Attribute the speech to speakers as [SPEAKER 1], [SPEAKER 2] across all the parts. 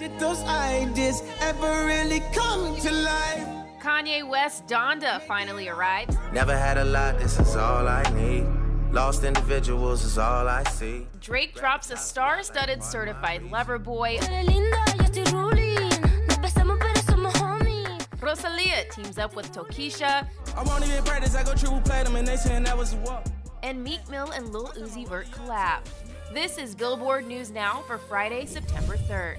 [SPEAKER 1] Did those ideas ever really come to life?
[SPEAKER 2] Kanye West Donda finally arrived.
[SPEAKER 3] Never had a lot, this is all I need. Lost individuals is all I see.
[SPEAKER 2] Drake drops a star studded certified lover boy. Rosalia teams up with Tokischa.
[SPEAKER 1] I won't even practice, I go triple platinum and they saying that was a walk.
[SPEAKER 2] And Meek Mill and Lil Uzi Vert collab. This is Billboard News Now for Friday, September 3rd.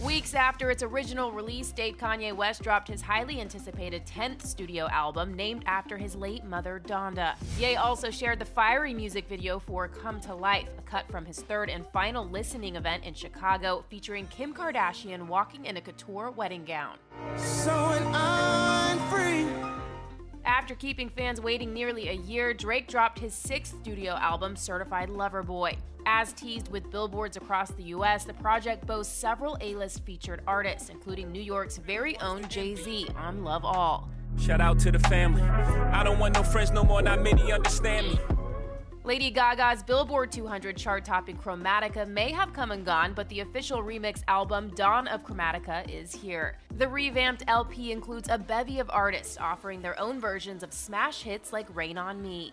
[SPEAKER 2] Weeks after its original release date, Kanye West dropped his highly anticipated 10th studio album named after his late mother, Donda. Ye also shared the fiery music video for Come to Life, a cut from his third and final listening event in Chicago featuring Kim Kardashian walking in a couture wedding gown.
[SPEAKER 1] So when I'm free.
[SPEAKER 2] After keeping fans waiting nearly a year, Drake dropped his sixth studio album, Certified Lover Boy. As teased with billboards across the US, the project boasts several A list featured artists, including New York's very own Jay Z on Love All.
[SPEAKER 4] Shout out to the family. I don't want no friends no more, not many understand me.
[SPEAKER 2] Lady Gaga's Billboard 200 chart topping Chromatica may have come and gone, but the official remix album Dawn of Chromatica is here. The revamped LP includes a bevy of artists offering their own versions of smash hits like Rain on Me.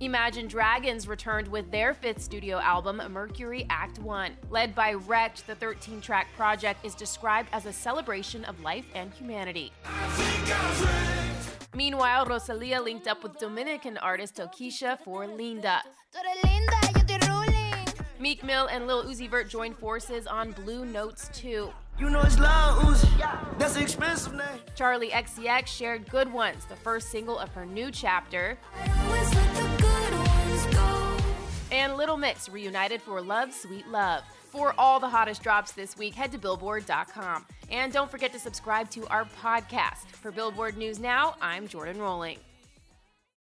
[SPEAKER 2] Imagine Dragons returned with their fifth studio album, Mercury Act 1. Led by Wrecked, the 13 track project is described as a celebration of life and humanity. Meanwhile, Rosalia linked up with Dominican artist Tokischa for Linda. Meek Mill and Lil Uzi Vert joined forces on Blue Notes 2.
[SPEAKER 1] You know it's loud, Uzi. That's an expensive name.
[SPEAKER 2] Charli XCX shared Good Ones, the first single of her new chapter. And Little Mix reunited for Love Sweet Love. For all the hottest drops this week, head to Billboard.com. And don't forget to subscribe to our podcast. For Billboard News Now, I'm Jordan Rolling.